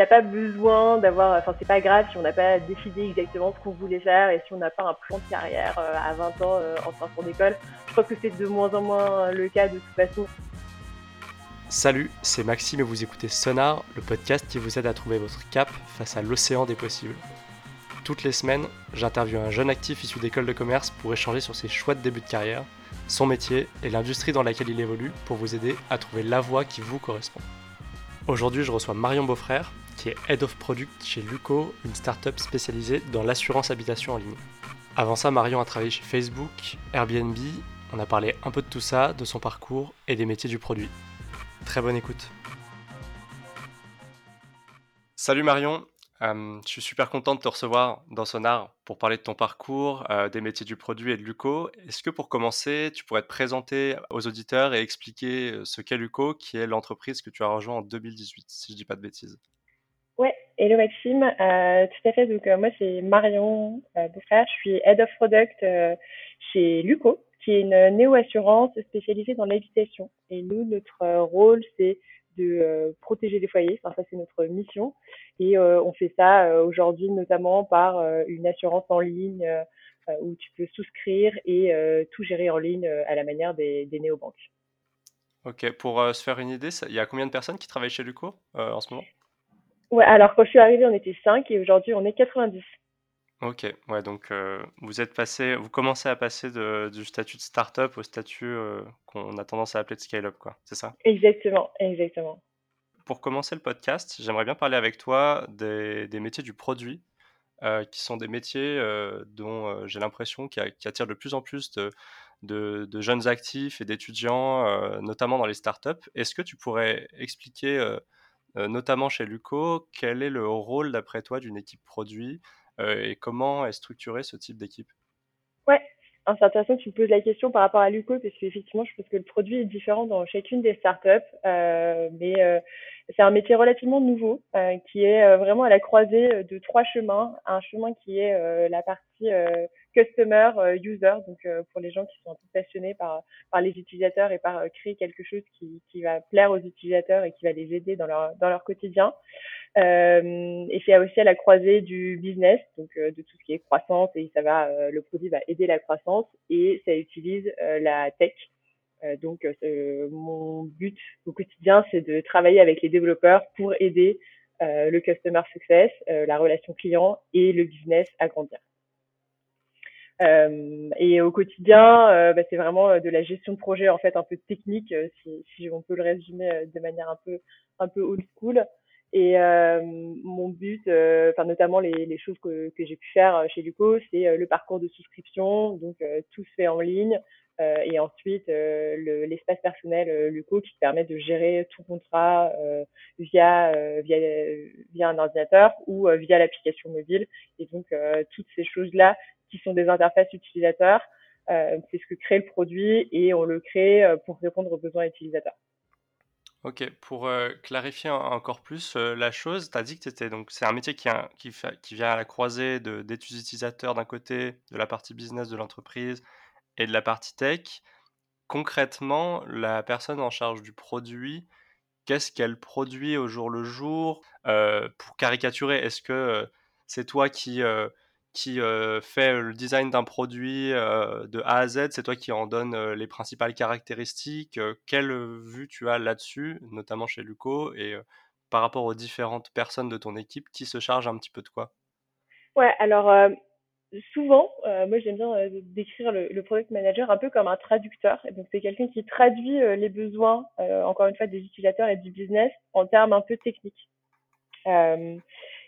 n'y a pas besoin d'avoir, enfin c'est pas grave si on n'a pas décidé exactement ce qu'on voulait faire et si on n'a pas un plan de carrière à 20 ans en sortant d'école. Je crois que c'est de moins en moins le cas de toute façon. Salut, c'est Maxime et vous écoutez Sonar, le podcast qui vous aide à trouver votre cap face à l'océan des possibles. Toutes les semaines, j'interviewe un jeune actif issu d'école de commerce pour échanger sur ses choix de début de carrière, son métier et l'industrie dans laquelle il évolue pour vous aider à trouver la voie qui vous correspond. Aujourd'hui, je reçois Marion Beaufrère, qui est Head of Product chez Luco, une startup spécialisée dans l'assurance habitation en ligne. Avant ça, Marion a travaillé chez Facebook, Airbnb, on a parlé un peu de tout ça, de son parcours et des métiers du produit. Très bonne écoute. Salut Marion, euh, je suis super content de te recevoir dans Sonar pour parler de ton parcours, euh, des métiers du produit et de Luco. Est-ce que pour commencer, tu pourrais te présenter aux auditeurs et expliquer euh, ce qu'est Luco, qui est l'entreprise que tu as rejoint en 2018, si je dis pas de bêtises? Hello Maxime, tout à fait. Donc moi c'est Marion Beaufrère, je suis Head of Product chez Luco qui est une néo-assurance spécialisée dans l'habitation. Et nous, notre euh, rôle, c'est de euh, protéger les foyers. Enfin, ça, c'est notre mission. Et euh, on fait ça aujourd'hui notamment par une assurance en ligne où tu peux souscrire et tout gérer en ligne à la manière des, des néobanques. Ok, pour se faire une idée, il y a combien de personnes qui travaillent chez Luco en ce moment? Ouais, alors quand je suis arrivée, on était 5 et aujourd'hui, on est 90. OK, ouais, donc vous êtes passé vous commencez à passer de du statut de start-up au statut, qu'on a tendance à appeler de scale-up, quoi, c'est ça? Exactement, exactement. Pour commencer le podcast, j'aimerais bien parler avec toi des des métiers du produit, qui sont des métiers, dont, j'ai l'impression qui attirent de plus en plus de de de jeunes actifs et d'étudiants, notamment dans les startups. Est-ce que tu pourrais expliquer, notamment chez Luco, quel est le rôle d'après toi d'une équipe produit? Et comment est structuré ce type d'équipe? Ouais, c'est intéressant que tu me poses la question par rapport à Luco, parce qu'effectivement, je pense que le produit est différent dans chacune des startups, mais c'est un métier relativement nouveau, qui est vraiment à la croisée de trois chemins. Un chemin qui est la partie customer user, donc pour les gens qui sont un peu passionnés par, par les utilisateurs et par créer quelque chose qui, qui va plaire aux utilisateurs et qui va les aider dans leur, dans leur quotidien. Euh, et c'est aussi à la croisée du business, donc euh, de tout ce qui est croissance et ça va, euh, le produit va aider la croissance et ça utilise la tech. donc mon but au quotidien, c'est de travailler avec les développeurs pour aider le customer success, la relation client et le business à grandir. Euh, et au quotidien, euh, bah, c'est vraiment de la gestion de projet en fait un peu technique, si, si on peut le résumer de manière un peu un peu old school. Et euh, mon but, euh, enfin notamment les, les, choses que, que j'ai pu faire euh, chez Luco, c'est le parcours de souscription, donc tout se fait en ligne, et ensuite l'espace personnel Luco qui permet de gérer tout contrat via, via via un ordinateur ou via l'application mobile. Et donc toutes ces choses-là qui sont des interfaces utilisateurs, c'est ce que crée le produit et on le crée pour répondre aux besoins utilisateurs. Ok, pour euh, clarifier encore plus euh, la chose, tu as dit que c'était c'est un métier qui, qui, qui vient à la croisée de d'études utilisateurs d'un côté, de la partie business de l'entreprise et de la partie tech. Concrètement, la personne en charge du produit, qu'est-ce qu'elle produit au jour le jour? Euh, pour caricaturer, est-ce que c'est toi qui qui euh, fait le design d'un produit euh, de A à Z, c'est toi qui en donne euh, les principales caractéristiques? quelle vue tu as là-dessus, notamment chez Luco, et par rapport aux différentes personnes de ton équipe, qui se charge un petit peu de quoi? Ouais, alors souvent, moi j'aime bien décrire le, le, product manager un peu comme un traducteur. Donc c'est quelqu'un qui traduit les besoins, encore une fois, des utilisateurs et du business en termes un peu techniques.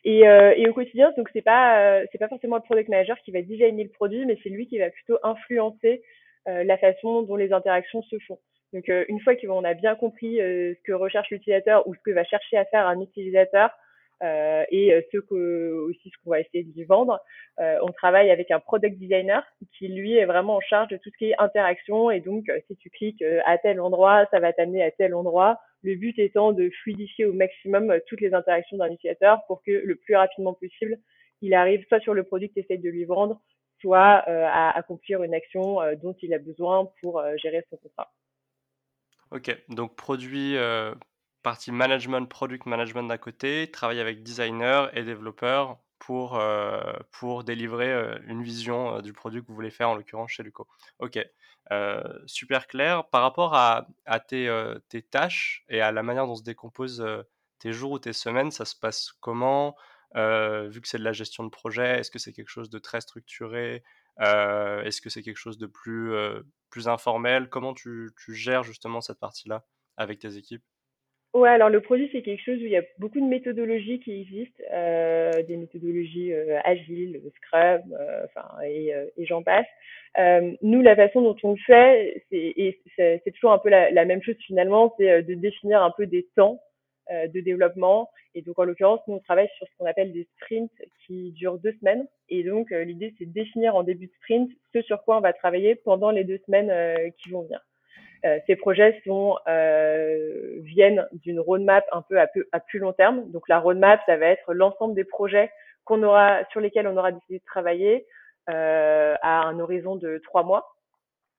Et, euh, et au quotidien, donc c'est pas euh, c'est pas forcément le product manager qui va designer le produit, mais c'est lui qui va plutôt influencer euh, la façon dont les interactions se font. Donc une fois qu'on a bien compris ce que recherche l'utilisateur ou ce que va chercher à faire un utilisateur, euh, et ce que aussi ce qu'on va essayer de lui vendre. Euh, on travaille avec un product designer qui lui est vraiment en charge de tout ce qui est interaction et donc si tu cliques à tel endroit, ça va t'amener à tel endroit. Le but étant de fluidifier au maximum euh, toutes les interactions d'un utilisateur pour que le plus rapidement possible, il arrive soit sur le produit que tu essayes de lui vendre, soit euh, à accomplir une action euh, dont il a besoin pour gérer son contrat. Ok, donc produit, partie management, product management d'un côté, travailler avec designers et développeurs pour, euh, pour délivrer euh, une vision euh, du produit que vous voulez faire, en l'occurrence chez Luco. Ok, super clair. Par rapport à, tes, tâches et à la manière dont se décomposent tes jours ou tes semaines, ça se passe comment? Vu que c'est de la gestion de projet, est-ce que c'est quelque chose de très structuré? Est-ce que c'est quelque chose de plus, plus informel? Comment tu, tu gères justement cette partie-là avec tes équipes? Ouais, alors le produit, c'est quelque chose où il y a beaucoup de méthodologies qui existent, euh, des méthodologies euh, agiles, Scrum, euh, enfin, et, euh, et j'en passe. Euh, nous, la façon dont on le fait, c'est, toujours un peu la, la même chose finalement, c'est de définir un peu des temps de développement. Et donc, en l'occurrence, nous, on travaille sur ce qu'on appelle des sprints qui durent deux semaines. Et donc, l'idée, c'est de définir en début de sprint ce sur quoi on va travailler pendant les deux semaines qui vont venir. Euh, ces projets sont euh, viennent d'une roadmap un peu à, peu à plus long terme. Donc la roadmap, ça va être l'ensemble des projets qu'on aura sur lesquels on aura décidé de travailler euh, à un horizon de trois mois,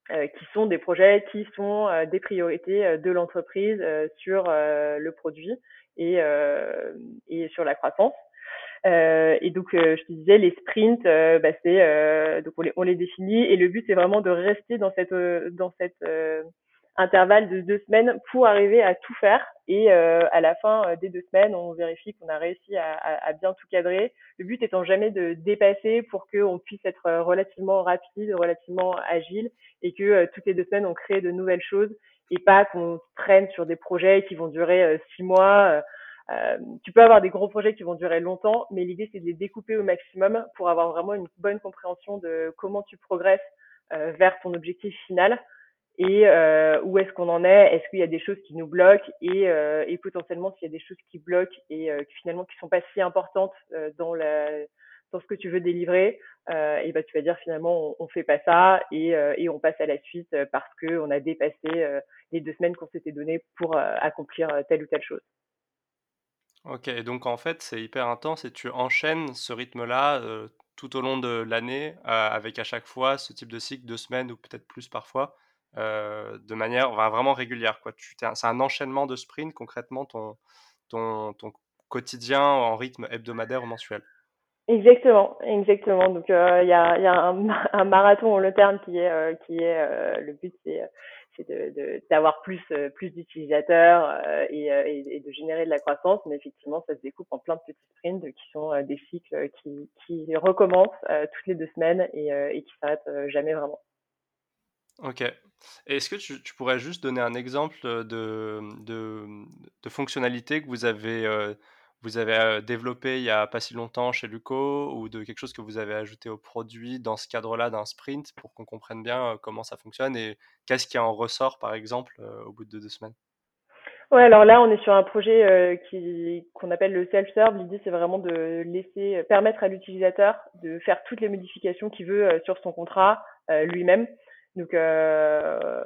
qui sont des projets qui sont des priorités de l'entreprise sur le produit et, et sur la croissance. Euh, et donc, euh, je te disais, les sprints, euh, bah, c'est donc on les, on les, définit et le but c'est vraiment de rester dans cette dans cette intervalle de deux semaines pour arriver à tout faire. Et euh, à la fin euh, des deux semaines, on vérifie qu'on a réussi à, à, à, bien tout cadrer. Le but étant jamais de dépasser pour qu'on puisse être euh, relativement rapide, relativement agile et que euh, toutes les deux semaines, on crée de nouvelles choses et pas qu'on traîne sur des projets qui vont durer six mois. Tu peux avoir des gros projets qui vont durer longtemps, mais l'idée c'est de les découper au maximum pour avoir vraiment une bonne compréhension de comment tu progresses vers ton objectif final et euh, où est-ce qu'on en est? Est-ce qu'il y a des choses qui nous bloquent? Et, euh, et potentiellement s'il y a des choses qui bloquent et euh, qui finalement qui sont pas si importantes euh, dans ce que tu veux délivrer, et bah tu vas dire finalement on, on fait pas ça et, on passe à la suite parce que on a dépassé les deux semaines qu'on s'était donné pour accomplir telle ou telle chose. Ok, donc en fait c'est hyper intense et tu enchaînes ce rythme-là tout au long de l'année avec à chaque fois ce type de cycle, deux semaines ou peut-être plus parfois. Euh, de manière vraiment régulière. Quoi. c'est un enchaînement de sprints, concrètement, ton, ton, ton quotidien en rythme hebdomadaire ou mensuel? Exactement, exactement. Donc euh, il y, a, y a un, marathon le terme qui est euh, qui est le but c'est c'est d'avoir plus plus d'utilisateurs et, de générer de la croissance. Mais effectivement, ça se découpe en plein de petits sprints qui sont des cycles qui qui recommencent toutes les deux semaines et, et qui s'arrêtent jamais vraiment. Ok. Est-ce que tu, pourrais juste donner un exemple de, de, de fonctionnalité que vous avez, euh, vous avez euh, développé il n'y a pas si longtemps chez Luco ou de quelque chose que vous avez ajouté au produit dans ce cadre-là d'un sprint pour qu'on comprenne bien euh, comment ça fonctionne et qu'est-ce qui en ressort par exemple au bout de deux semaines? Ouais, alors là, on est sur un projet qu'on appelle le self-serve. L'idée, c'est vraiment de laisser permettre à l'utilisateur de faire toutes les modifications qu'il veut sur son contrat lui-même. Donc euh,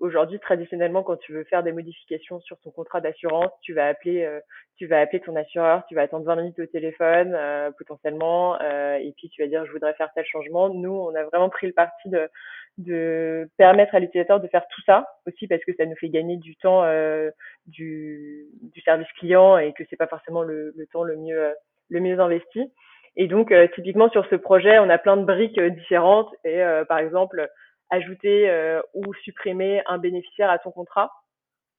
aujourd'hui, traditionnellement, quand tu veux faire des modifications sur ton contrat d'assurance, tu vas appeler, euh, tu vas appeler ton assureur, tu vas attendre 20 minutes au téléphone euh, potentiellement, euh, et puis tu vas dire je voudrais faire tel changement. Nous, on a vraiment pris le parti de, de permettre à l'utilisateur de faire tout ça aussi parce que ça nous fait gagner du temps euh, du, du, service client et que c'est pas forcément le, le, temps le mieux le mieux investi. Et donc typiquement sur ce projet, on a plein de briques différentes et par exemple ajouter euh, ou supprimer un bénéficiaire à ton contrat.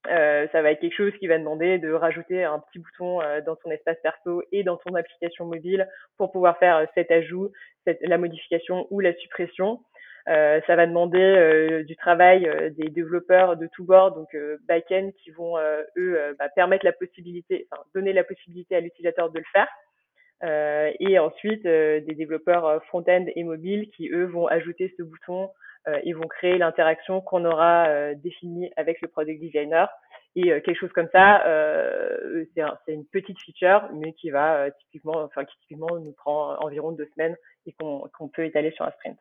Euh, ça va être quelque chose qui va demander de rajouter un petit bouton euh, dans ton espace perso et dans ton application mobile pour pouvoir faire cet ajout, cette, la modification ou la suppression. Euh, ça va demander euh, du travail des développeurs de tout bord, donc back-end, qui vont eux bah, permettre la possibilité, enfin donner la possibilité à l'utilisateur de le faire. et ensuite des développeurs front-end et mobile qui eux vont ajouter ce bouton euh, ils vont créer l'interaction qu'on aura euh, définie avec le product designer. Et euh, quelque chose comme ça, c'est une petite feature, mais qui va typiquement, enfin qui typiquement nous prend environ deux semaines et qu'on peut étaler sur un sprint.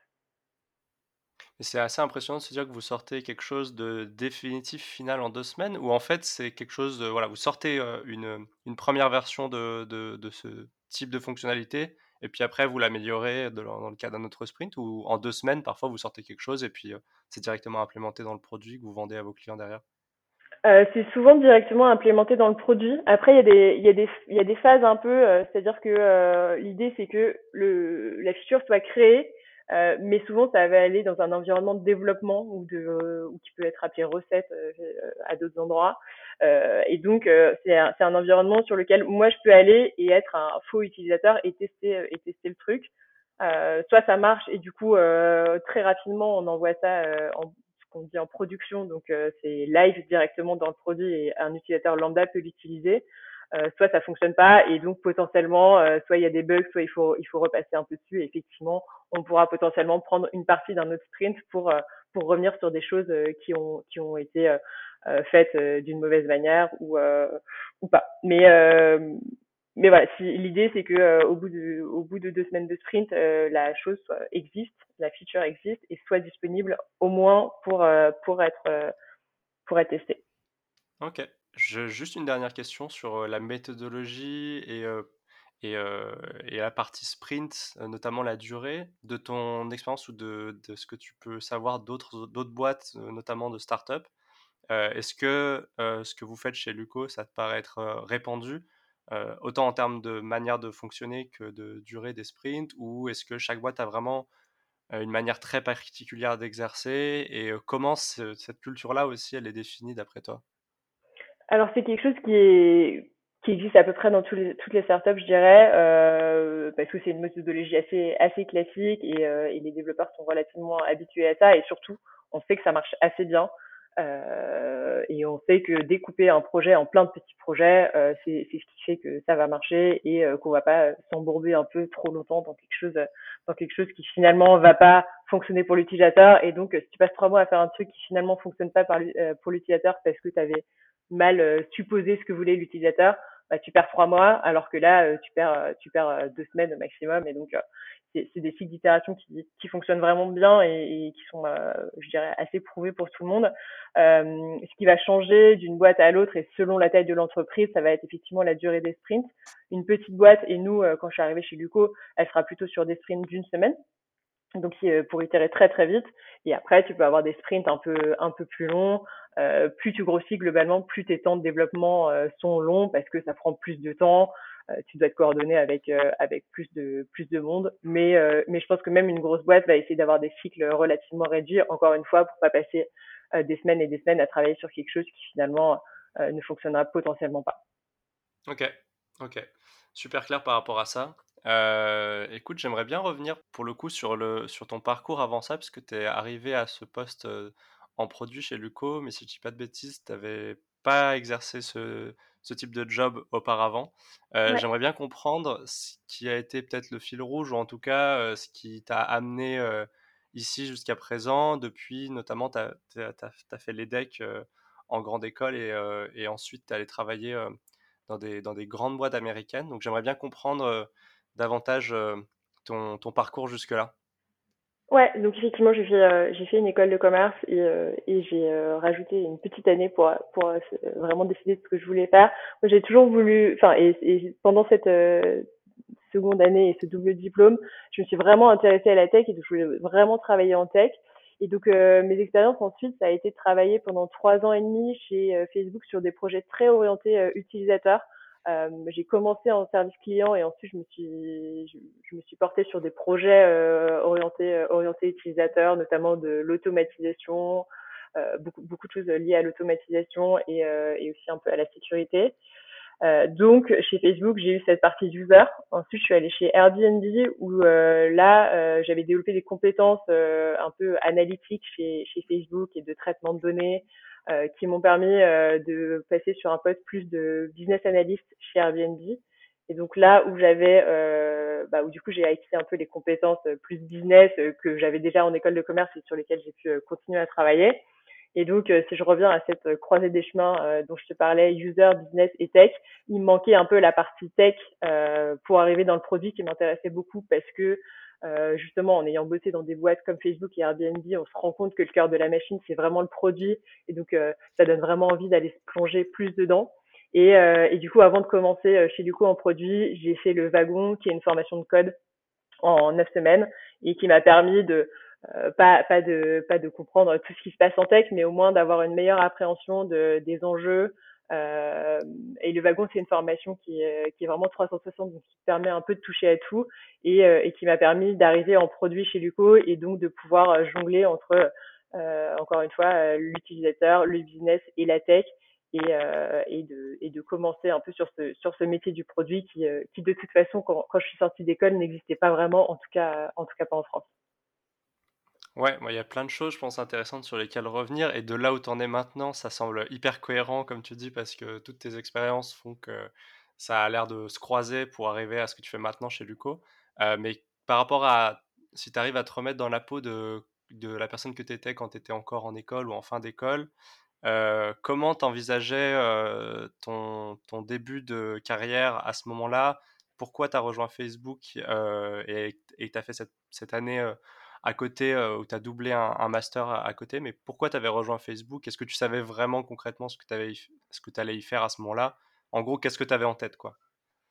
C'est assez impressionnant de se dire que vous sortez quelque chose de définitif final en deux semaines, ou en fait c'est quelque chose de voilà, vous sortez une, première version de, ce type de fonctionnalité et puis après vous l'améliorez dans le cas d'un autre sprint ou en deux semaines parfois vous sortez quelque chose et puis c'est directement implémenté dans le produit que vous vendez à vos clients derrière? Euh, c'est souvent directement implémenté dans le produit. Après, il y a des, phases un peu, c'est-à-dire que l'idée c'est que la feature soit créée, euh, mais souvent ça va aller dans un environnement de développement ou de, ou qui peut être appelé recette à d'autres endroits. et donc c'est un, un environnement sur lequel moi je peux aller et être un faux utilisateur et tester et tester le truc. soit ça marche et du coup très rapidement on envoie ça en on dit en production, donc euh, c'est live directement dans le produit et un utilisateur lambda peut l'utiliser. Euh, soit ça fonctionne pas et donc potentiellement euh, soit il y a des bugs, soit il faut il faut repasser un peu dessus. Et effectivement, on pourra potentiellement prendre une partie d'un autre sprint pour pour revenir sur des choses qui ont qui ont été faites d'une mauvaise manière ou ou pas. Mais mais voilà, si, l'idée c'est que euh, au bout de au bout de deux semaines de sprint, euh, la chose existe, la feature existe et soit disponible au moins pour euh, pour être pour être testée. Ok. Juste une dernière question sur la méthodologie et et, la partie sprint, notamment la durée, de ton expérience ou de, de, ce que tu peux savoir d'autres boîtes, notamment de start-up. Est-ce que ce que vous faites chez Luco, ça te paraît être répandu autant en termes de manière de fonctionner que de durée des sprints Ou est-ce que chaque boîte a vraiment une manière très particulière d'exercer Et comment cette culture-là aussi, elle est définie d'après toi? Alors, c'est quelque chose qui est qui existe à peu près dans tous les, toutes les startups, je dirais, euh, parce que c'est une méthodologie assez assez classique et, euh, et, les développeurs sont relativement habitués à ça et surtout, on sait que ça marche assez bien. Euh, et on sait que découper un projet en plein de petits projets, euh, c'est ce qui fait que ça va marcher et euh, qu'on va pas s'embourber un peu trop longtemps dans quelque chose, dans quelque chose qui finalement va pas fonctionner pour l'utilisateur. Et donc, si tu passes trois mois à faire un truc qui finalement fonctionne pas par, pour l'utilisateur parce que tu avais mal supposé ce que voulait l'utilisateur, bah, tu perds trois mois, alors que là, tu perds, tu perds deux semaines au maximum. Et donc, c'est des cycles d'itération qui, qui fonctionnent vraiment bien et, qui sont, euh, je dirais, assez prouvés pour tout le monde. Euh, ce qui va changer d'une boîte à l'autre et selon la taille de l'entreprise, ça va être effectivement la durée des sprints. Une petite boîte, et nous, euh, quand je suis arrivée chez Luco, elle sera plutôt sur des sprints d'une semaine. Donc pour itérer très très vite. Et après, tu peux avoir des sprints un peu un peu plus longs. Euh, plus tu grossis globalement, plus tes temps de développement euh, sont longs parce que ça prend plus de temps. Euh, tu dois te coordonner avec euh, avec plus de plus de monde. Mais euh, mais je pense que même une grosse boîte va essayer d'avoir des cycles relativement réduits. Encore une fois, pour pas passer des semaines et des semaines à travailler sur quelque chose qui finalement ne fonctionnera potentiellement pas. Ok, ok, super clair par rapport à ça. Écoute, j'aimerais bien revenir pour le coup sur, le, sur ton parcours avant ça, puisque tu es arrivé à ce poste en produit chez Luco, mais si je dis pas de bêtises, tu n'avais pas exercé ce, ce type de job auparavant. Euh, j'aimerais bien comprendre ce qui a été peut-être le fil rouge, ou en tout cas euh, ce qui t'a amené euh, ici jusqu'à présent. Depuis, notamment, tu as, fait les decks en grande école et, et ensuite tu es allé travailler dans, des, dans des grandes boîtes américaines. Donc j'aimerais bien comprendre davantage ton, ton parcours jusque-là? Ouais, donc effectivement, j'ai fait, euh, une école de commerce et, euh, j'ai euh, rajouté une petite année pour, vraiment décider de ce que je voulais faire. Moi, j'ai toujours voulu, enfin, et, et, pendant cette seconde année et ce double diplôme, je me suis vraiment intéressée à la tech et donc je voulais vraiment travailler en tech. Et donc, mes expériences ensuite, ça a été de travailler pendant trois ans et demi chez Facebook sur des projets très orientés utilisateurs. Euh, j'ai commencé en service client et ensuite je me suis je, me suis portée sur des projets euh, orientés euh, orientés utilisateurs, notamment de l'automatisation, euh, beaucoup beaucoup de choses liées à l'automatisation et, et aussi un peu à la sécurité. Euh, donc chez Facebook, j'ai eu cette partie user. Ensuite, je suis allée chez Airbnb où euh, là, euh, j'avais développé des compétences un peu analytiques chez, chez Facebook et de traitement de données, euh, qui m'ont permis euh, de passer sur un poste plus de business analyst chez Airbnb. Et donc là où j'avais, euh, bah, où du coup j'ai acquis un peu les compétences plus business que j'avais déjà en école de commerce et sur lesquelles j'ai pu continuer à travailler. Et donc, si je reviens à cette croisée des chemins dont je te parlais, user, business et tech, il me manquait un peu la partie tech pour arriver dans le produit qui m'intéressait beaucoup parce que euh, justement, en ayant bossé dans des boîtes comme Facebook et Airbnb, on se rend compte que le cœur de la machine, c'est vraiment le produit. Et donc, euh, ça donne vraiment envie d'aller se plonger plus dedans. Et, euh, et, du coup, avant de commencer chez Duco en produit, j'ai fait le wagon, qui est une formation de code en neuf semaines et qui m'a permis de pas, pas, de, pas de comprendre tout ce qui se passe en tech, mais au moins d'avoir une meilleure appréhension de, des enjeux. Euh, et le wagon, c'est une formation qui est, qui est vraiment 360, donc qui permet un peu de toucher à tout et, et qui m'a permis d'arriver en produit chez Luco et donc de pouvoir jongler entre, encore une fois, l'utilisateur, le business et la tech et, euh, et, de, et de commencer un peu sur ce, sur ce métier du produit qui, euh, qui de toute façon, quand, quand je suis sortie d'école, n'existait pas vraiment, en tout, cas, en tout cas pas en France. Ouais, il y a plein de choses, je pense, intéressantes sur lesquelles revenir. Et de là où tu en es maintenant, ça semble hyper cohérent, comme tu dis, parce que toutes tes expériences font que ça a l'air de se croiser pour arriver à ce que tu fais maintenant chez Luco. Euh, mais par rapport à si tu arrives à te remettre dans la peau de, la personne que tu étais quand tu étais encore en école ou en fin d'école, euh, comment t'envisageais euh, ton, début de carrière à ce moment-là? Pourquoi tu as rejoint Facebook euh, et tu as fait cette année à côté où tu as doublé un, master à, côté Mais pourquoi tu avais rejoint Facebook? Est-ce que tu savais vraiment concrètement ce que tu allais y faire à ce moment-là? En gros, qu'est-ce que tu avais en tête quoi?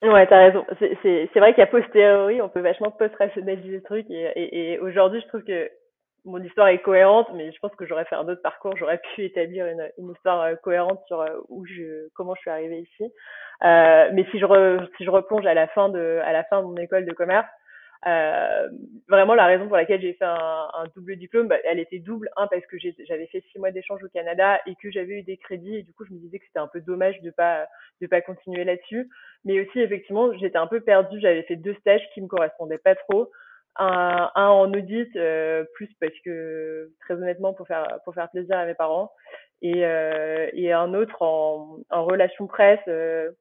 Ouais, t'as raison. C'est vrai qu'à posteriori, on peut vachement post-rationaliser le truc. Et, et aujourd'hui, je trouve que mon histoire est cohérente, mais je pense que j'aurais fait un autre parcours, j'aurais pu établir une, histoire euh, cohérente sur euh, où je, comment je suis arrivée ici. Euh, mais si je, si je replonge à la fin de, à la fin de mon école de commerce, euh, vraiment la raison pour laquelle j'ai fait un, un, double diplôme, bah, elle était double. Un parce que j'avais fait six mois d'échange au Canada et que j'avais eu des crédits et du coup je me disais que c'était un peu dommage de pas de pas continuer là-dessus. Mais aussi effectivement j'étais un peu perdue, j'avais fait deux stages qui me correspondaient pas trop un, un en audit euh, plus parce que très honnêtement pour faire pour faire plaisir à mes parents et euh, et un autre en, en relation presse euh,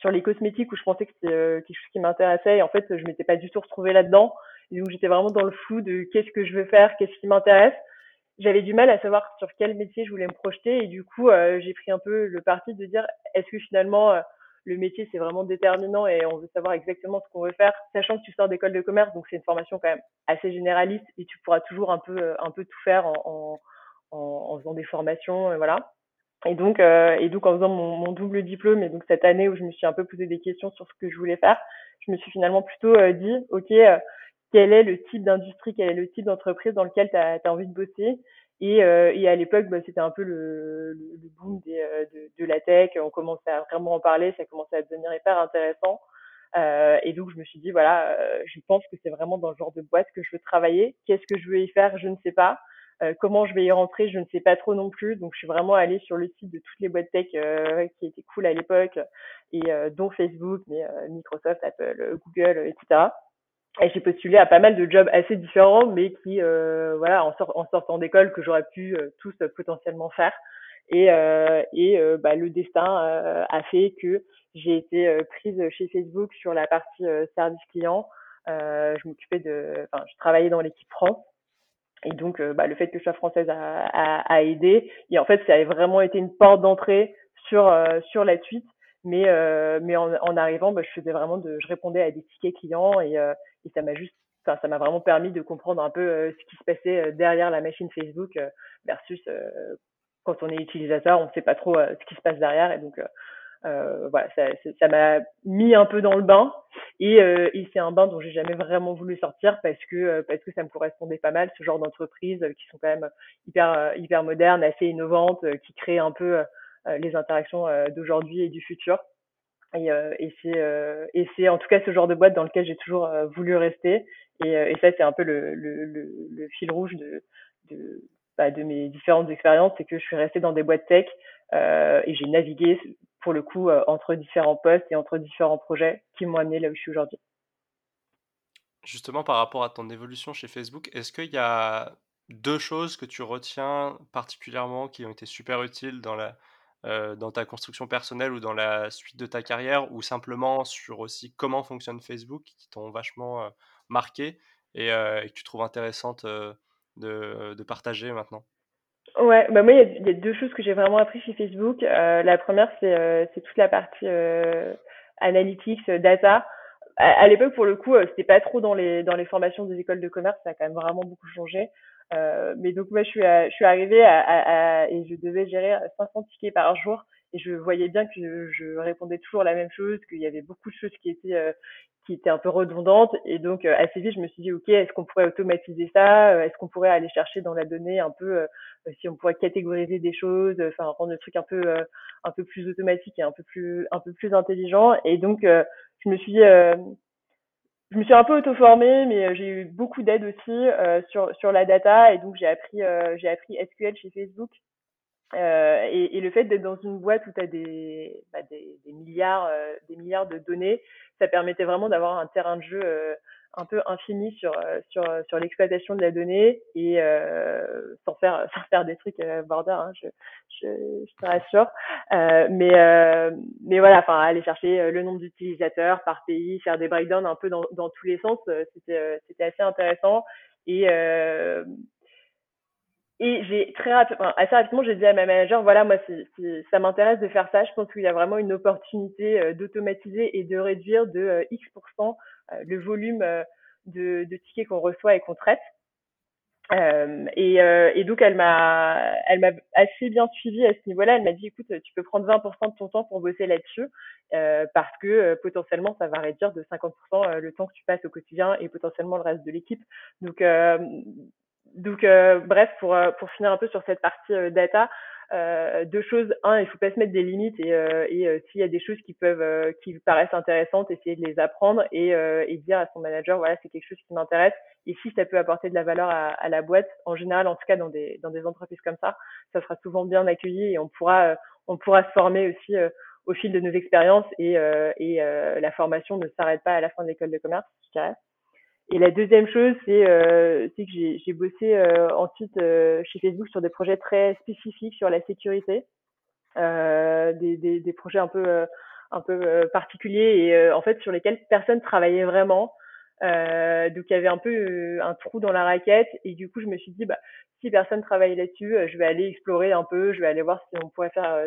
sur les cosmétiques où je pensais que c'était euh, quelque chose qui m'intéressait. Et en fait je m'étais pas du tout retrouvée là-dedans. Et donc j'étais vraiment dans le flou de qu'est-ce que je veux faire qu'est-ce qui m'intéresse. J'avais du mal à savoir sur quel métier je voulais me projeter. Et du coup j'ai pris un peu le parti de dire est-ce que finalement le métier c'est vraiment déterminant et on veut savoir exactement ce qu'on veut faire, sachant que tu sors d'école de commerce, donc c'est une formation quand même assez généraliste et tu pourras toujours un peu euh, un peu tout faire en, en, en faisant des formations, et voilà. Et donc euh, et donc en faisant mon, mon, double diplôme et donc cette année où je me suis un peu posé des questions sur ce que je voulais faire, je me suis finalement plutôt euh, dit ok quel est le type d'industrie, quel est le type d'entreprise dans lequel tu as, envie de bosser? Et, euh, et à l'époque, bah, c'était un peu le, le, boom des, euh, de, de, la tech. On commençait à vraiment en parler, ça commençait à devenir hyper intéressant. Euh, et donc, je me suis dit, voilà, euh, je pense que c'est vraiment dans le genre de boîte que je veux travailler. Qu'est-ce que je veux y faire? Je ne sais pas. Euh, comment je vais y rentrer Je ne sais pas trop non plus. Donc, je suis vraiment allée sur le site de toutes les boîtes tech qui étaient cool à l'époque, et dont Facebook, mais Microsoft, Apple, Google, etc. Et j'ai postulé à pas mal de jobs assez différents, mais qui, euh, voilà, en, sort, en sortant d'école, que j'aurais pu euh, tous euh, potentiellement faire. Et, euh, et euh, bah, le destin a fait que j'ai été prise chez Facebook sur la partie service client. je m'occupais de, enfin, je travaillais dans l'équipe France. Et donc, bah, le fait que je sois française a, a, a, aidé. Et en fait, ça a vraiment été une porte d'entrée sur sur la suite mais euh, mais en, en arrivant bah, je faisais vraiment de je répondais à des tickets clients et, euh, et ça m'a juste enfin ça m'a vraiment permis de comprendre un peu euh, ce qui se passait euh, derrière la machine Facebook euh, versus quand on est utilisateur on ne sait pas trop ce qui se passe derrière et donc voilà ça ça m'a mis un peu dans le bain et, et c'est un bain dont j'ai jamais vraiment voulu sortir parce que parce que ça me correspondait pas mal ce genre d'entreprises qui sont quand même hyper hyper modernes assez innovantes qui créent un peu euh, les interactions euh, d'aujourd'hui et du futur. Et, euh, et c'est et c'est en tout cas ce genre de boîte dans lequel j'ai toujours voulu rester. Et, et ça, c'est un peu le, le, le, le, fil rouge de, de, bah, de mes différentes expériences, c'est que je suis restée dans des boîtes tech euh, et j'ai navigué pour le coup entre différents postes et entre différents projets qui m'ont amené là où je suis aujourd'hui. Justement, par rapport à ton évolution chez Facebook, est-ce qu'il y a deux choses que tu retiens particulièrement qui ont été super utiles dans la, euh, dans ta construction personnelle ou dans la suite de ta carrière, ou simplement sur aussi comment fonctionne Facebook, qui t'ont vachement euh, marqué et, euh, et, que tu trouves intéressante de, de, partager maintenant? Ouais, bah moi, il y, a deux choses que j'ai vraiment appris chez Facebook. la première, c'est toute la partie analytics, data. À, l'époque, pour le coup, c'était pas trop dans les, dans les formations des écoles de commerce, ça a quand même vraiment beaucoup changé. Euh, mais donc moi je suis, je suis arrivée à, à, et je devais gérer 500 tickets par jour et je voyais bien que je répondais toujours la même chose, qu'il y avait beaucoup de choses qui étaient qui étaient un peu redondantes. Et donc assez vite, je me suis dit, ok, est-ce qu'on pourrait automatiser ça Est-ce qu'on pourrait aller chercher dans la donnée un peu si on pourrait catégoriser des choses, enfin rendre le truc un peu un peu plus automatique et un peu plus un peu plus intelligent. Et donc je me suis je me suis un peu auto-formée, mais j'ai eu beaucoup d'aide aussi sur sur la data et donc j'ai appris j'ai appris SQL chez Facebook euh, et, et, le fait d'être dans une boîte où tu as des, bah, des, des milliards, euh, des milliards de données, ça permettait vraiment d'avoir un terrain de jeu euh, un peu infini sur sur sur l'exploitation de la donnée et sans faire sans faire des trucs border, hein, je, je, je te rassure. mais mais voilà, aller chercher le nombre d'utilisateurs par pays, faire des breakdowns un peu dans dans tous les sens, c'était c'était assez intéressant et et j'ai très rapidement, assez rapidement, j'ai dit à ma manager, voilà, moi, ça m'intéresse de faire ça. Je pense qu'il y a vraiment une opportunité euh, d'automatiser et de réduire de euh, X% euh, le volume de, tickets qu'on reçoit et qu'on traite. Et, et, donc elle m'a, elle m'a assez bien suivi à ce niveau-là. Elle m'a dit, écoute, tu peux prendre 20% de ton temps pour bosser là-dessus, parce que potentiellement ça va réduire de 50% le temps que tu passes au quotidien et potentiellement le reste de l'équipe. Donc donc, euh, bref, pour, euh, pour finir un peu sur cette partie euh, data, euh, deux choses. Un, il faut pas se mettre des limites et, et s'il y a des choses qui peuvent, qui paraissent intéressantes, essayer de les apprendre et, dire à son manager, voilà, c'est quelque chose qui m'intéresse. Et si ça peut apporter de la valeur à, la boîte, en général, en tout cas dans des, dans des entreprises comme ça, ça sera souvent bien accueilli et on pourra, on pourra se former aussi au fil de nos expériences et, la formation ne s'arrête pas à la fin de l'école de commerce. Et la deuxième chose, c'est euh, que j'ai bossé euh, ensuite euh, chez Facebook sur des projets très spécifiques sur la sécurité, euh, des, des, des, projets un peu euh, un peu particuliers et en fait sur lesquels personne travaillait vraiment. donc il y avait un peu un trou dans la raquette et du coup je me suis dit bah si personne travaille là-dessus, je vais aller explorer un peu, je vais aller voir si on pourrait faire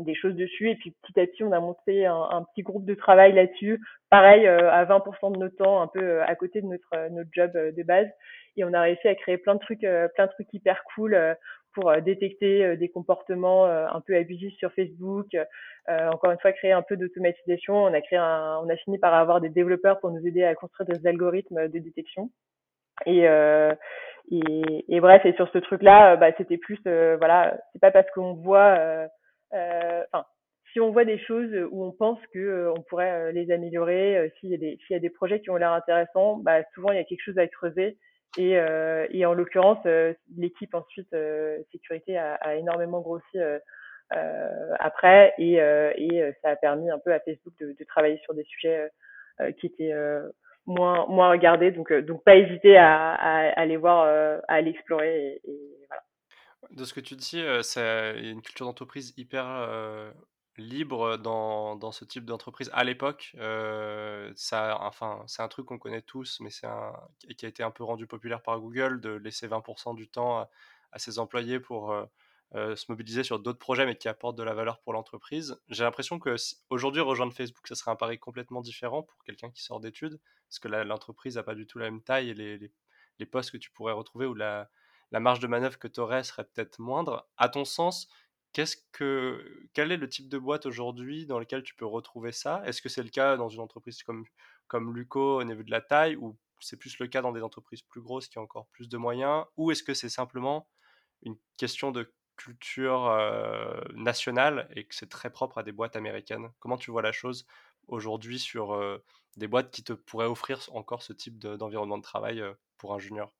des choses dessus. Et puis petit à petit, on a monté un, petit groupe de travail là-dessus. Pareil, euh, à 20% de notre temps, un peu euh, à côté de notre euh, notre job de base. Et on a réussi à créer plein de trucs, plein de trucs hyper cool pour détecter des comportements un peu abusifs sur Facebook. encore une fois, créer un peu d'automatisation. On a créé un, on a fini par avoir des développeurs pour nous aider à construire des algorithmes de détection. Et, euh, et, et, bref, et sur ce truc-là, bah, c'était plus, voilà, c'est pas parce qu'on voit euh, enfin, si on voit des choses où on pense que euh, on pourrait euh, les améliorer, s'il y a des s'il y a des projets qui ont l'air intéressants, bah souvent il y a quelque chose à creuser. Et, euh, et en l'occurrence, l'équipe ensuite sécurité a, a, énormément grossi euh, après et, et ça a permis un peu à Facebook de, de travailler sur des sujets qui étaient moins moins regardés. Donc donc pas hésiter à, à, à aller voir, à aller explorer et, et voilà. De ce que tu dis, c'est une culture d'entreprise hyper libre dans, dans, ce type d'entreprise à l'époque. enfin, c'est un truc qu'on connaît tous, mais c'est qui a été un peu rendu populaire par Google de laisser 20% du temps à, ses employés pour se mobiliser sur d'autres projets, mais qui apportent de la valeur pour l'entreprise. J'ai l'impression que aujourd'hui rejoindre Facebook, ça serait un pari complètement différent pour quelqu'un qui sort d'études, parce que l'entreprise n'a pas du tout la même taille et les, les, les postes que tu pourrais retrouver ou la la marge de manœuvre que tu aurais serait peut-être moindre. À ton sens, quel est le type de boîte aujourd'hui dans lequel tu peux retrouver ça? Est-ce que c'est le cas dans une entreprise comme, comme Luco au niveau de la taille ou c'est plus le cas dans des entreprises plus grosses qui ont encore plus de moyens? Ou est-ce que c'est simplement une question de culture euh, nationale et que c'est très propre à des boîtes américaines? Comment tu vois la chose aujourd'hui sur euh, des boîtes qui te pourraient offrir encore ce type d'environnement de, travail euh, pour un junior?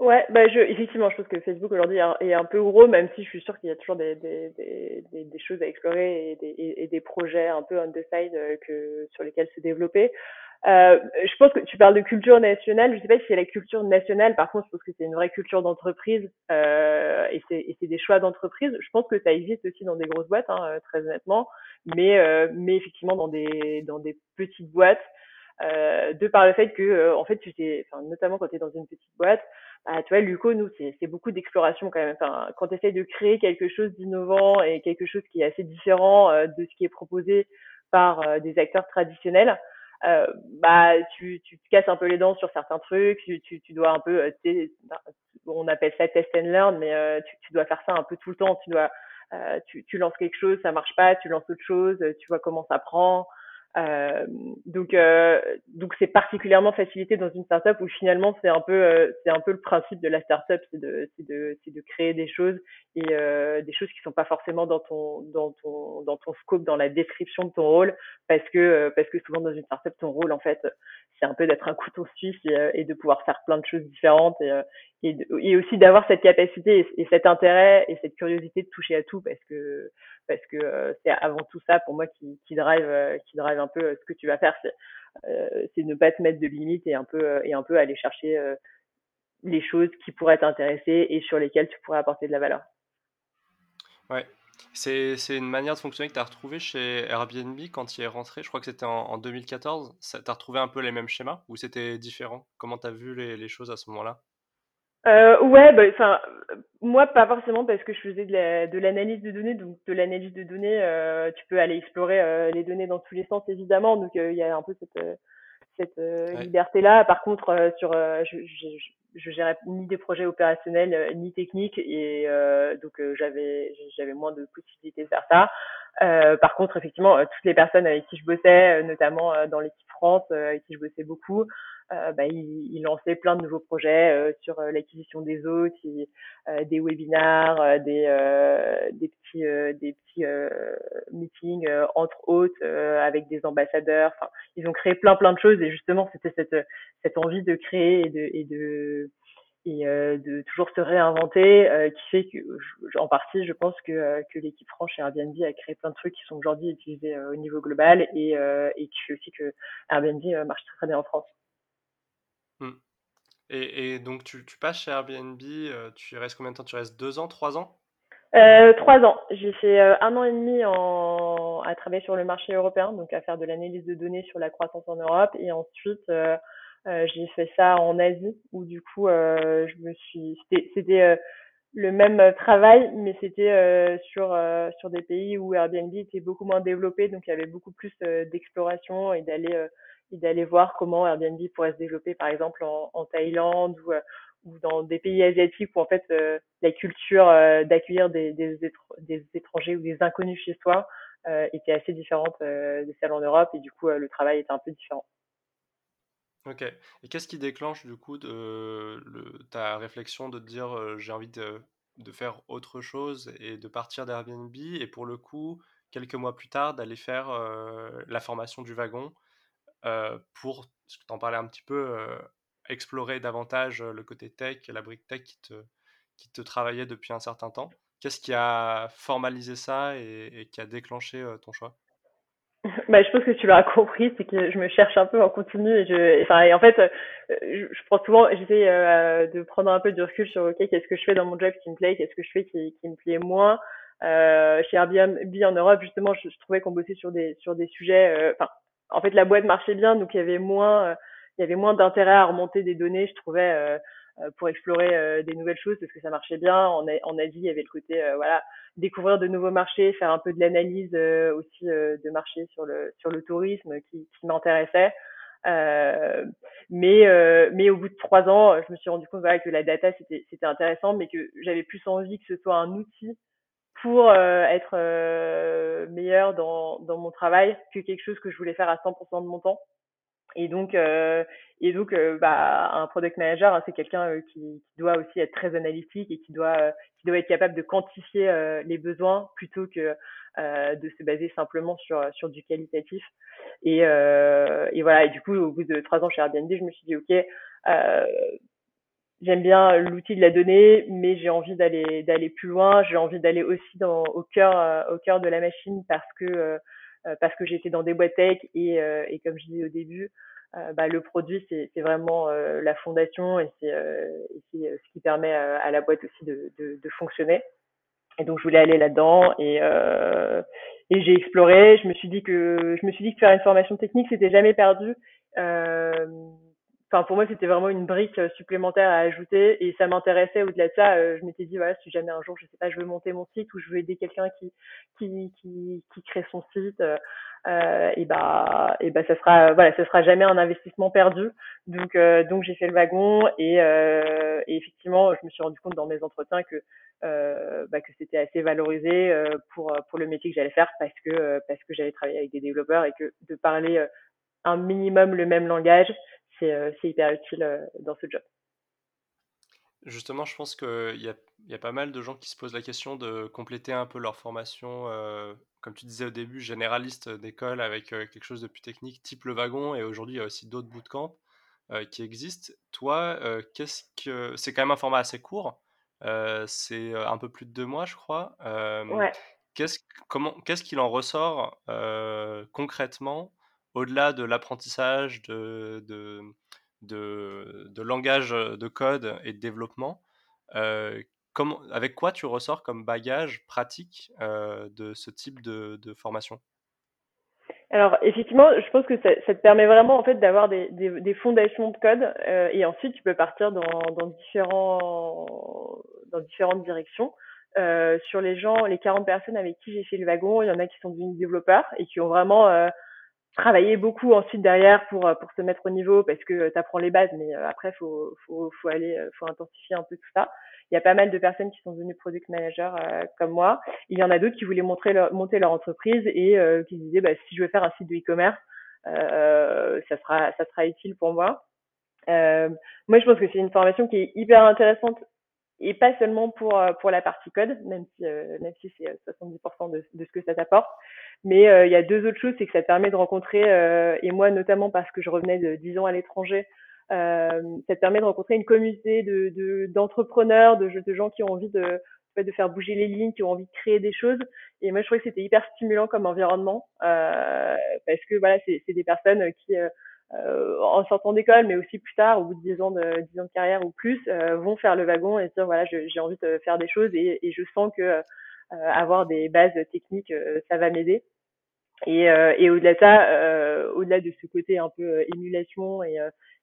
Ouais, bah je, effectivement, je pense que Facebook aujourd'hui est un peu gros, même si je suis sûre qu'il y a toujours des, des, des, des, choses à explorer et des, et, des projets un peu on the side euh, que, sur lesquels se développer. Euh, je pense que tu parles de culture nationale. Je sais pas si c'est la culture nationale. Par contre, je pense que c'est une vraie culture d'entreprise euh, et c'est des choix d'entreprise. Je pense que ça existe aussi dans des grosses boîtes, hein, euh, très honnêtement, mais euh, mais effectivement dans des dans des petites boîtes, de par le fait que en fait tu notamment quand tu es dans une petite boîte, ah, tu vois, Luco, nous, c'est beaucoup d'exploration quand même. Enfin, quand tu de créer quelque chose d'innovant et quelque chose qui est assez différent euh, de ce qui est proposé par euh, des acteurs traditionnels, euh, bah, tu, tu te casses un peu les dents sur certains trucs. Tu, tu, tu dois un peu, bah, on appelle ça test and learn, mais tu, tu dois faire ça un peu tout le temps. Tu dois tu, tu lances quelque chose, ça marche pas, tu lances autre chose, tu vois comment ça prend. Euh, donc, euh, donc c'est particulièrement facilité dans une startup où finalement c'est un peu, euh, c'est un peu le principe de la startup, c'est de, c'est de, c'est de créer des choses et euh, des choses qui sont pas forcément dans ton, dans ton, dans ton scope, dans la description de ton rôle, parce que, parce que souvent dans une startup ton rôle en fait, c'est un peu d'être un couteau suisse et, et, de pouvoir faire plein de choses différentes et, et, aussi d'avoir cette capacité et, et, cet intérêt et cette curiosité de toucher à tout parce que parce que euh, c'est avant tout ça pour moi qui, drive euh, qui drive un peu euh, ce que tu vas faire c'est c'est ne pas te mettre de limites et un peu et un peu aller chercher les choses qui pourraient t'intéresser et sur lesquelles tu pourrais apporter de la valeur. Ouais, c'est, une manière de fonctionner que tu as retrouvé chez Airbnb quand tu y es rentré? Je crois que c'était en, en 2014. Tu as retrouvé un peu les mêmes schémas ou c'était différent? Comment tu as vu les choses à ce moment-là? Euh, ouais, bah, enfin, moi pas forcément parce que je faisais de l'analyse de données, donc de l'analyse de données, euh, tu peux aller explorer euh, les données dans tous les sens évidemment, donc euh, il y a un peu cette euh, cette liberté-là. Par contre, sur, je, je, je, gérais ni des projets opérationnels ni techniques et donc j'avais j'avais moins de possibilités de faire ça. par contre, effectivement, toutes les personnes avec qui je bossais, notamment dans l'équipe France, avec qui je bossais beaucoup, euh, bah, il, il, lançait plein de nouveaux projets euh, sur euh, l'acquisition des hôtes, des webinars, des, des petits, des petits meetings entre hôtes avec des ambassadeurs. Enfin, ils ont créé plein plein de choses et justement c'était cette, cette envie de créer et de, et de et euh, de toujours se réinventer, euh, qui fait que, en partie, je pense que, que l'équipe franche et Airbnb a créé plein de trucs qui sont aujourd'hui utilisés au niveau global et, et qui fait aussi que Airbnb marche très bien en France. Mmh. Et, donc, tu, passes chez Airbnb, euh, tu restes combien de temps? Tu restes deux ans, trois ans? Euh, Trois ans. J'ai fait euh, un an et demi à travailler sur le marché européen, donc à faire de l'analyse de données sur la croissance en Europe. Et ensuite, j'ai fait ça en Asie, où du coup, je me suis. C'était le même travail, mais c'était sur des pays où Airbnb était beaucoup moins développé, donc il y avait beaucoup plus d'exploration et d'aller et d'aller voir comment Airbnb pourrait se développer, par exemple en, Thaïlande ou, euh, ou, dans des pays asiatiques où en fait euh, la culture euh, d'accueillir des, étrangers ou des inconnus chez soi était assez différente de celle en Europe et du coup le travail était un peu différent. Ok. Et qu'est-ce qui déclenche du coup ta réflexion de te dire j'ai envie de, faire autre chose et de partir d'Airbnb et pour le coup quelques mois plus tard d'aller faire la formation du wagon? Euh, pour, tu en parlais un petit peu, euh, explorer davantage euh, le côté tech, la brique tech qui te, travaillait depuis un certain temps. Qu'est-ce qui a formalisé ça et, qui a déclenché ton choix? Bah, je pense que tu l'as compris, c'est que je me cherche un peu en continu enfin, en fait, je, je prends souvent, j'essaie de prendre un peu de recul sur ok, qu'est-ce que je fais dans mon job qui me plaît, qu'est-ce que je fais qui, qui me plaît moins. Euh, chez Airbnb en Europe, justement, je, je, trouvais qu'on bossait sur des sur des sujets, enfin, en fait, la boîte marchait bien, donc il y avait moins, euh, il y avait moins d'intérêt à remonter des données, je trouvais, euh, euh, pour explorer des nouvelles choses parce que ça marchait bien. En, en Asie, il y avait le côté, voilà, découvrir de nouveaux marchés, faire un peu de l'analyse aussi de marché sur le sur le tourisme qui, qui m'intéressait. Euh, mais euh, mais au bout de trois ans, je me suis rendu compte voilà, que la data c'était c'était intéressant, mais que j'avais plus envie que ce soit un outil pour euh, être euh, meilleur dans, dans mon travail que quelque chose que je voulais faire à 100% de mon temps. Et donc, euh, et donc, euh, bah, un product manager, hein, c'est quelqu'un euh, qui, qui, doit aussi être très analytique et qui doit, euh, qui doit être capable de quantifier les besoins plutôt que de se baser simplement sur sur du qualitatif. Et, et voilà. Et du coup, au bout de trois ans chez Airbnb, je me suis dit, ok, j'aime bien l'outil de la donnée, mais j'ai envie d'aller d'aller plus loin. J'ai envie d'aller aussi dans, au cœur euh, au cœur de la machine parce que euh, euh, parce que j'étais dans des boîtes tech et, et comme je disais au début, bah, le produit c'est c'est vraiment la fondation et c'est c'est ce qui permet à la boîte aussi de, de, de fonctionner. Et donc je voulais aller là-dedans et et j'ai exploré. Je me suis dit que je me suis dit que faire une formation technique c'était jamais perdu. Euh, enfin pour moi c'était vraiment une brique supplémentaire à ajouter et ça m'intéressait au-delà de ça je m'étais dit voilà si jamais un jour je sais pas je veux monter mon site ou je veux aider quelqu'un qui qui qui qui crée son site euh, et bah et bah ça sera voilà ça sera jamais un investissement perdu. Donc euh, donc j'ai fait le wagon et, euh, et, effectivement je me suis rendu compte dans mes entretiens que euh, bah, que c'était assez valorisé euh, pour pour le métier que j'allais faire parce que parce que j'allais travailler avec des développeurs et que de parler un minimum le même langage c'est c'est hyper utile dans ce job Justement, je pense qu'il y a, y a, pas mal de gens qui se posent la question de compléter un peu leur formation, euh, comme tu disais au début, généraliste d'école avec euh, quelque chose de plus technique, type le wagon, et aujourd'hui il y a aussi d'autres bootcamps euh, qui existent. Toi, qu'est-ce que c'est quand même un format assez court, c'est un peu plus de deux mois, je crois. ouais. Qu'est-ce comment qu'est-ce qu'il en ressort concrètement au-delà de l'apprentissage de, langage de code et de développement. Euh, avec quoi tu ressors comme bagage pratique euh, de ce type de, formation? Alors effectivement, je pense que ça, te permet vraiment en fait d'avoir des, fondations de code euh, et ensuite tu peux partir dans différentes directions. sur les gens, les 40 personnes avec qui j'ai fait le wagon, il y en a qui sont devenus développeurs et qui ont vraiment travailler beaucoup ensuite derrière pour euh, pour se mettre au niveau parce que euh, tu apprends les bases mais euh, après faut faut faut aller faut intensifier un peu tout ça. Il y a pas mal de personnes qui sont devenues product managers comme moi. Il y en a d'autres qui voulaient montrer leur, monter leur entreprise et qui disaient bah si je veux faire un site de e-commerce ça sera ça sera utile pour moi. Moi je pense que c'est une formation qui est hyper intéressante et pas seulement pour pour la partie code même si même si c'est 70% de, de ce que ça t'apporte mais euh, il y a deux autres choses, c'est que ça permet de rencontrer, euh, et moi notamment parce que je revenais de 10 ans à l'étranger, euh, ça te permet de rencontrer une communauté de d'entrepreneurs, de, de, gens qui ont envie de, de faire bouger les lignes, qui ont envie de créer des choses. Et moi, je trouvais que c'était hyper stimulant comme environnement, euh, parce que voilà, c'est des personnes qui, euh, en sortant d'école, mais aussi plus tard, au bout de 10 ans de, 10 ans de carrière ou plus, vont faire le wagon et dire voilà, j'ai envie de faire des choses et, et je sens que avoir des bases techniques, ça va m'aider. Et, euh, et au-delà de ça, euh, au-delà de ce côté un peu euh, émulation et,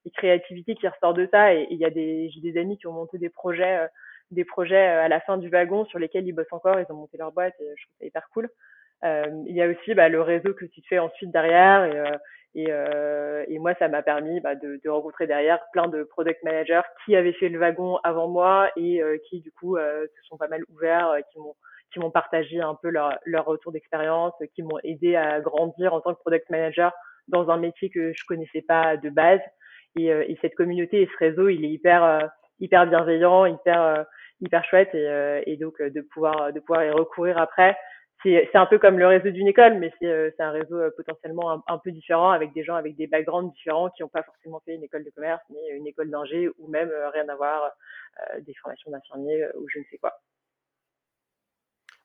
et, créativité qui ressort de ça, et il y a des, j'ai des amis qui ont monté des projets, des projets à la fin du wagon sur lesquels ils bossent encore, ils ont monté leur boîte, et je trouve ça hyper cool. il y a aussi bah, le réseau que tu te fais ensuite derrière, et, et, et moi ça m'a permis bah, de, de, rencontrer derrière plein de product managers qui avaient fait le wagon avant moi et qui du coup se sont pas mal ouverts, qui m'ont qui m'ont partagé un peu leur, leur retour d'expérience, qui m'ont aidé à grandir en tant que product manager dans un métier que je connaissais pas de base. Et, euh, et cette communauté et ce réseau, il est hyper euh, hyper bienveillant, hyper euh, hyper chouette et, et donc de pouvoir de pouvoir y recourir après. C'est un peu comme le réseau d'une école, mais c'est c'est un réseau potentiellement un, un, peu différent avec des gens avec des backgrounds différents qui n'ont pas forcément fait une école de commerce, mais une école d'ingé ou même rien à voir, des formations d'infirmiers ou je ne sais quoi.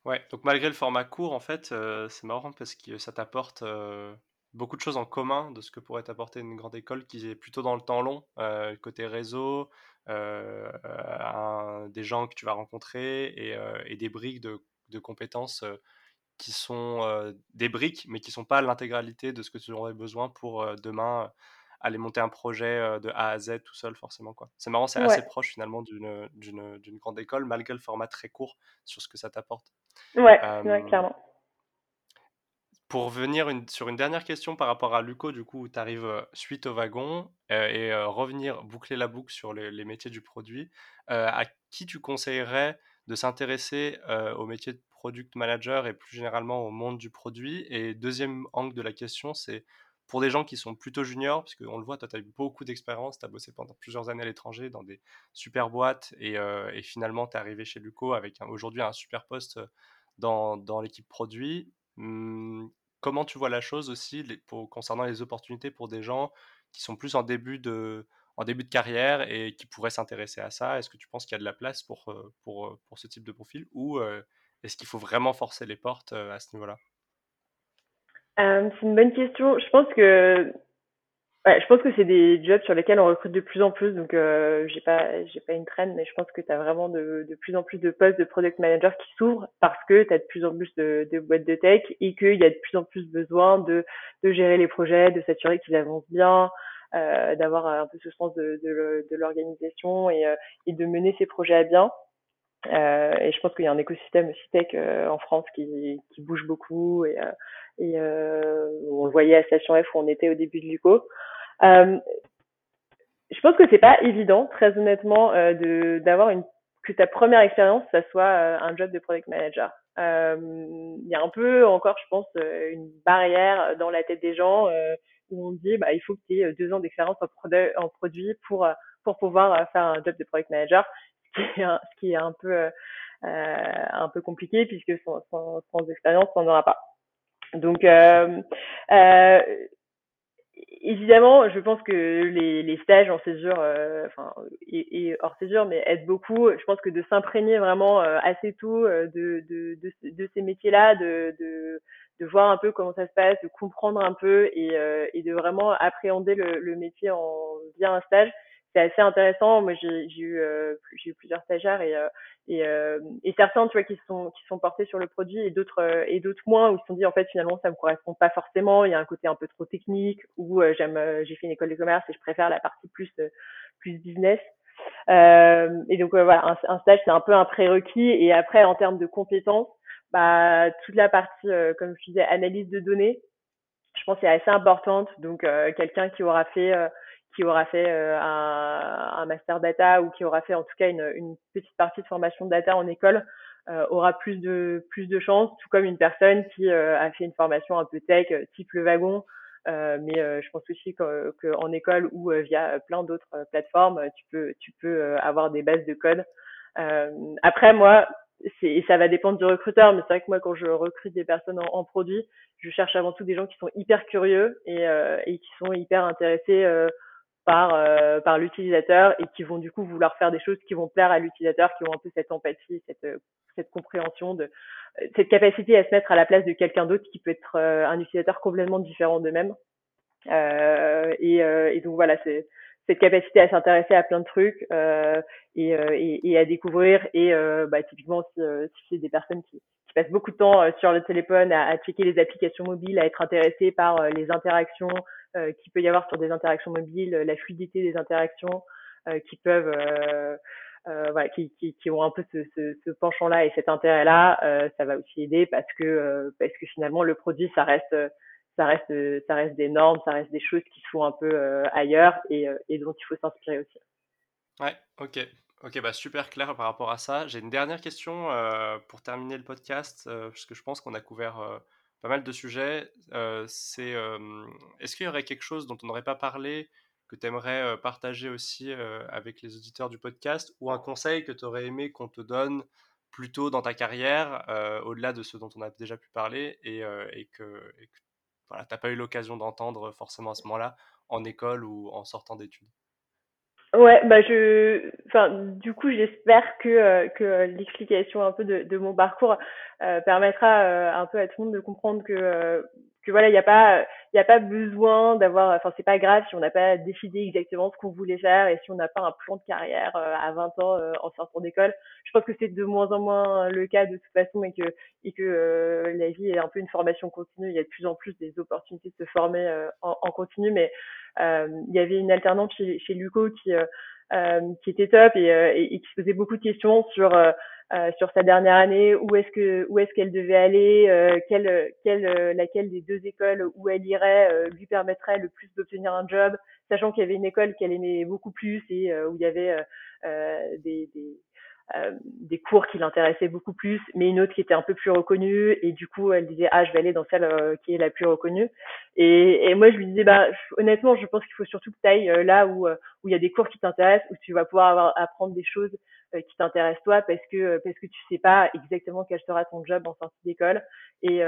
Ouais, donc malgré le format court, en fait, euh, c'est marrant parce que ça t'apporte euh, beaucoup de choses en commun de ce que pourrait t'apporter une grande école qui est plutôt dans le temps long, euh, côté réseau, des gens que tu vas rencontrer et, des briques de, de compétences qui sont des briques, mais qui sont pas l'intégralité de ce que tu aurais besoin pour demain aller monter un projet de A à Z tout seul forcément quoi. C'est marrant, c'est assez proche finalement d'une, d'une, d'une grande école malgré le format très court sur ce que ça t'apporte. Ouais, clairement. Pour venir sur une dernière question par rapport à Luco, du coup, tu arrives suite au wagon et revenir boucler la boucle sur les, les métiers du produit, à qui tu conseillerais de s'intéresser au métier de product manager et plus généralement au monde du produit Et deuxième angle de la question, c'est pour des gens qui sont plutôt juniors, parce qu'on le voit, toi, tu as eu beaucoup d'expérience, tu as bossé pendant plusieurs années à l'étranger dans des super boîtes, et, euh, finalement, tu es arrivé chez Luco avec aujourd'hui un super poste euh, dans, l'équipe produit. Hum, comment tu vois la chose aussi concernant les opportunités pour des gens qui sont plus en début de, en début de carrière et qui pourraient s'intéresser à ça? Est-ce que tu penses qu'il y a de la place pour, euh, pour, pour ce type de profil ou est-ce qu'il faut vraiment forcer les portes à ce niveau-là? Euh, c'est une bonne question. Je pense que je pense que c'est des jobs sur lesquels on recrute de plus en plus. Donc euh, j'ai pas j'ai pas une traîne, mais je pense que tu as vraiment de, de plus en plus de postes de product manager qui s'ouvrent parce que tu as de plus en plus de, boîtes de tech et qu'il y a de plus en plus besoin de, de gérer les projets, de s'assurer qu'ils avancent bien. d'avoir un peu ce sens de, de, l'organisation et, et de mener ses projets à bien. Euh, et je pense qu'il y a un écosystème aussi tech euh, en France qui, bouge beaucoup et, euh, on le voyait à Station F où on était au début de l'UCO. je pense que c'est pas évident, très honnêtement, d'avoir que ta première expérience ça soit un job de product manager. Il y a un peu encore, je pense, une barrière dans la tête des gens où on dit bah il faut que tu aies deux ans d'expérience en, en produit pour pour pouvoir faire un job de product manager ce qui est un peu euh, un peu compliqué puisque sans, sans, sans expérience, on n'en aura pas. Donc, euh, euh, évidemment, je pense que les, les stages en césure, euh, enfin, et, et, hors césure, mais aident beaucoup. Je pense que de s'imprégner vraiment assez tôt de, de, de, de ces métiers-là, de, de, de, voir un peu comment ça se passe, de comprendre un peu et, et de vraiment appréhender le, le métier en via un stage, c'est assez intéressant. Moi, j'ai eu, euh, eu plusieurs stagiaires et, euh, et, euh, et, certains, tu vois, qui sont qui sont portés sur le produit et d'autres et d'autres moins où ils se sont dit en fait finalement ça me correspond pas forcément. Il y a un côté un peu trop technique ou j'aime, j'ai fait une école de commerce et je préfère la partie plus plus business. et donc voilà, un, stage c'est un peu un prérequis et après en termes de compétences, bah toute la partie comme je disais analyse de données, je pense c'est assez importante. Donc quelqu'un qui aura fait qui aura fait euh, un, un, master data ou qui aura fait en tout cas une, une petite partie de formation data en école euh, aura plus de plus de chances, tout comme une personne qui euh, a fait une formation un peu tech, type le wagon. mais je pense aussi qu'en que école ou via plein d'autres plateformes, tu peux tu peux avoir des bases de code. après moi, et ça va dépendre du recruteur, mais c'est vrai que moi, quand je recrute des personnes en, en, produit, je cherche avant tout des gens qui sont hyper curieux et, et qui sont hyper intéressés par euh, par l'utilisateur et qui vont du coup vouloir faire des choses qui vont plaire à l'utilisateur, qui ont un peu cette empathie, cette euh, cette compréhension de euh, cette capacité à se mettre à la place de quelqu'un d'autre qui peut être un utilisateur complètement différent d'eux-mêmes. et, et donc voilà, c'est cette capacité à s'intéresser à plein de trucs et, et, et, à découvrir et bah, typiquement si, si c'est des personnes qui, qui, passent beaucoup de temps sur le téléphone à, à checker les applications mobiles, à être intéressées par les interactions, euh, qu'il peut y avoir sur des interactions mobiles, la fluidité des interactions euh, qui peuvent euh, voilà, qui, qui, qui, ont un peu ce, ce, penchant-là et cet intérêt-là, euh, ça va aussi aider parce que parce que finalement le produit ça reste ça reste ça reste des normes, ça reste des choses qui se font un peu ailleurs et, et dont il faut s'inspirer aussi. Ouais, ok. Ok, bah super clair par rapport à ça. J'ai une dernière question euh, pour terminer le podcast, euh, parce que je pense qu'on a couvert euh, pas mal de sujets. Euh, c'est est-ce qu'il y aurait quelque chose dont on n'aurait pas parlé que tu aimerais euh, partager aussi euh, avec les auditeurs du podcast ou un conseil que tu aurais aimé qu'on te donne plus tôt dans ta carrière, au-delà de ce dont on a déjà pu parler et, et que, tu n'as pas eu l'occasion d'entendre forcément à ce moment-là en école ou en sortant d'études? Ouais, bah je, enfin, du coup, j'espère que euh, que l'explication un peu de, mon parcours euh, permettra euh, un peu à tout le monde de comprendre que que voilà, il n'y a pas il a pas besoin d'avoir, enfin, c'est pas grave si on n'a pas décidé exactement ce qu'on voulait faire et si on n'a pas un plan de carrière à 20 ans en sortant d'école. Je pense que c'est de moins en moins le cas de toute façon et que et que la vie est un peu une formation continue. Il y a de plus en plus des opportunités de se former en, en continu, mais euh, il y avait une alternante chez, chez Luco qui euh, euh, qui était top et, et, qui se posait beaucoup de questions sur euh, sur sa dernière année, où est-ce que où est-ce qu'elle devait aller, euh, quelle, quelle laquelle des deux écoles où elle irait lui permettrait le plus d'obtenir un job, sachant qu'il y avait une école qu'elle aimait beaucoup plus et où il y avait des, des euh, des cours qui l'intéressaient beaucoup plus, mais une autre qui était un peu plus reconnue. Et du coup, elle disait ah je vais aller dans celle euh, qui est la plus reconnue. Et, et moi je lui disais bah honnêtement je pense qu'il faut surtout que tu ailles euh, là où où il y a des cours qui t'intéressent, où tu vas pouvoir avoir, apprendre des choses qui t'intéressent toi parce que parce que tu sais pas exactement quel sera ton job en sortie d'école. Et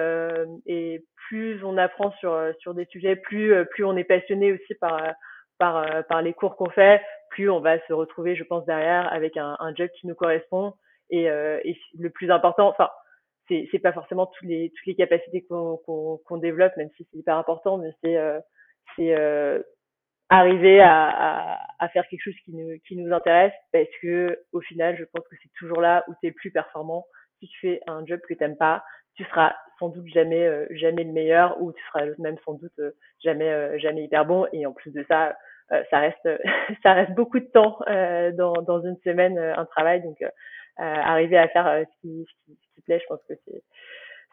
et plus on apprend sur sur des sujets, plus plus on est passionné aussi par par, par les cours qu'on fait, plus on va se retrouver, je pense, derrière avec un, un job qui nous correspond. Et, euh, et le plus important, enfin, c'est c'est pas forcément toutes les toutes les capacités qu'on qu'on qu'on développe, même si c'est hyper important, mais c'est euh, c'est euh, arriver à, à, à, faire quelque chose qui nous qui nous intéresse, parce que au final, je pense que c'est toujours là où tu es le plus performant. Si tu fais un job que t'aimes pas, tu seras sans doute jamais jamais le meilleur ou tu seras même sans doute jamais jamais hyper bon. Et en plus de ça ça reste ça reste beaucoup de temps dans dans une semaine un travail. Donc arriver à faire ce qui, ce, qui, ce, qui, plaît je pense que c'est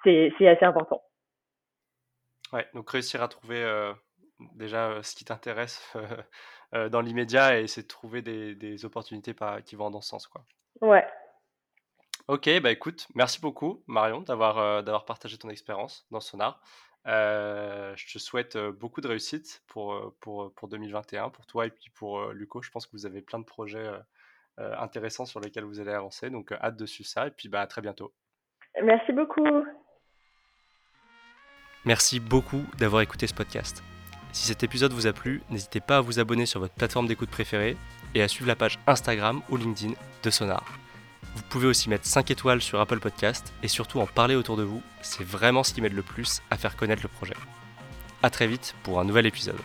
c'est c'est assez important. Ouais donc réussir à trouver déjà ce qui t'intéresse dans l'immédiat et essayer de trouver des, des opportunités qui vont dans ce sens quoi ouais Ok, bah écoute, merci beaucoup Marion d'avoir euh, d'avoir partagé ton expérience dans Sonar. Euh, je te souhaite beaucoup de réussite pour, pour, pour 2021, pour toi et puis pour Luco. Je pense que vous avez plein de projets intéressants sur lesquels vous allez avancer, donc hâte de suivre ça et puis bah, à très bientôt. Merci beaucoup. Merci beaucoup d'avoir écouté ce podcast. Si cet épisode vous a plu, n'hésitez pas à vous abonner sur votre plateforme d'écoute préférée et à suivre la page Instagram ou LinkedIn de Sonar. Vous pouvez aussi mettre 5 étoiles sur Apple Podcast et surtout en parler autour de vous, c'est vraiment ce qui m'aide le plus à faire connaître le projet. A très vite pour un nouvel épisode.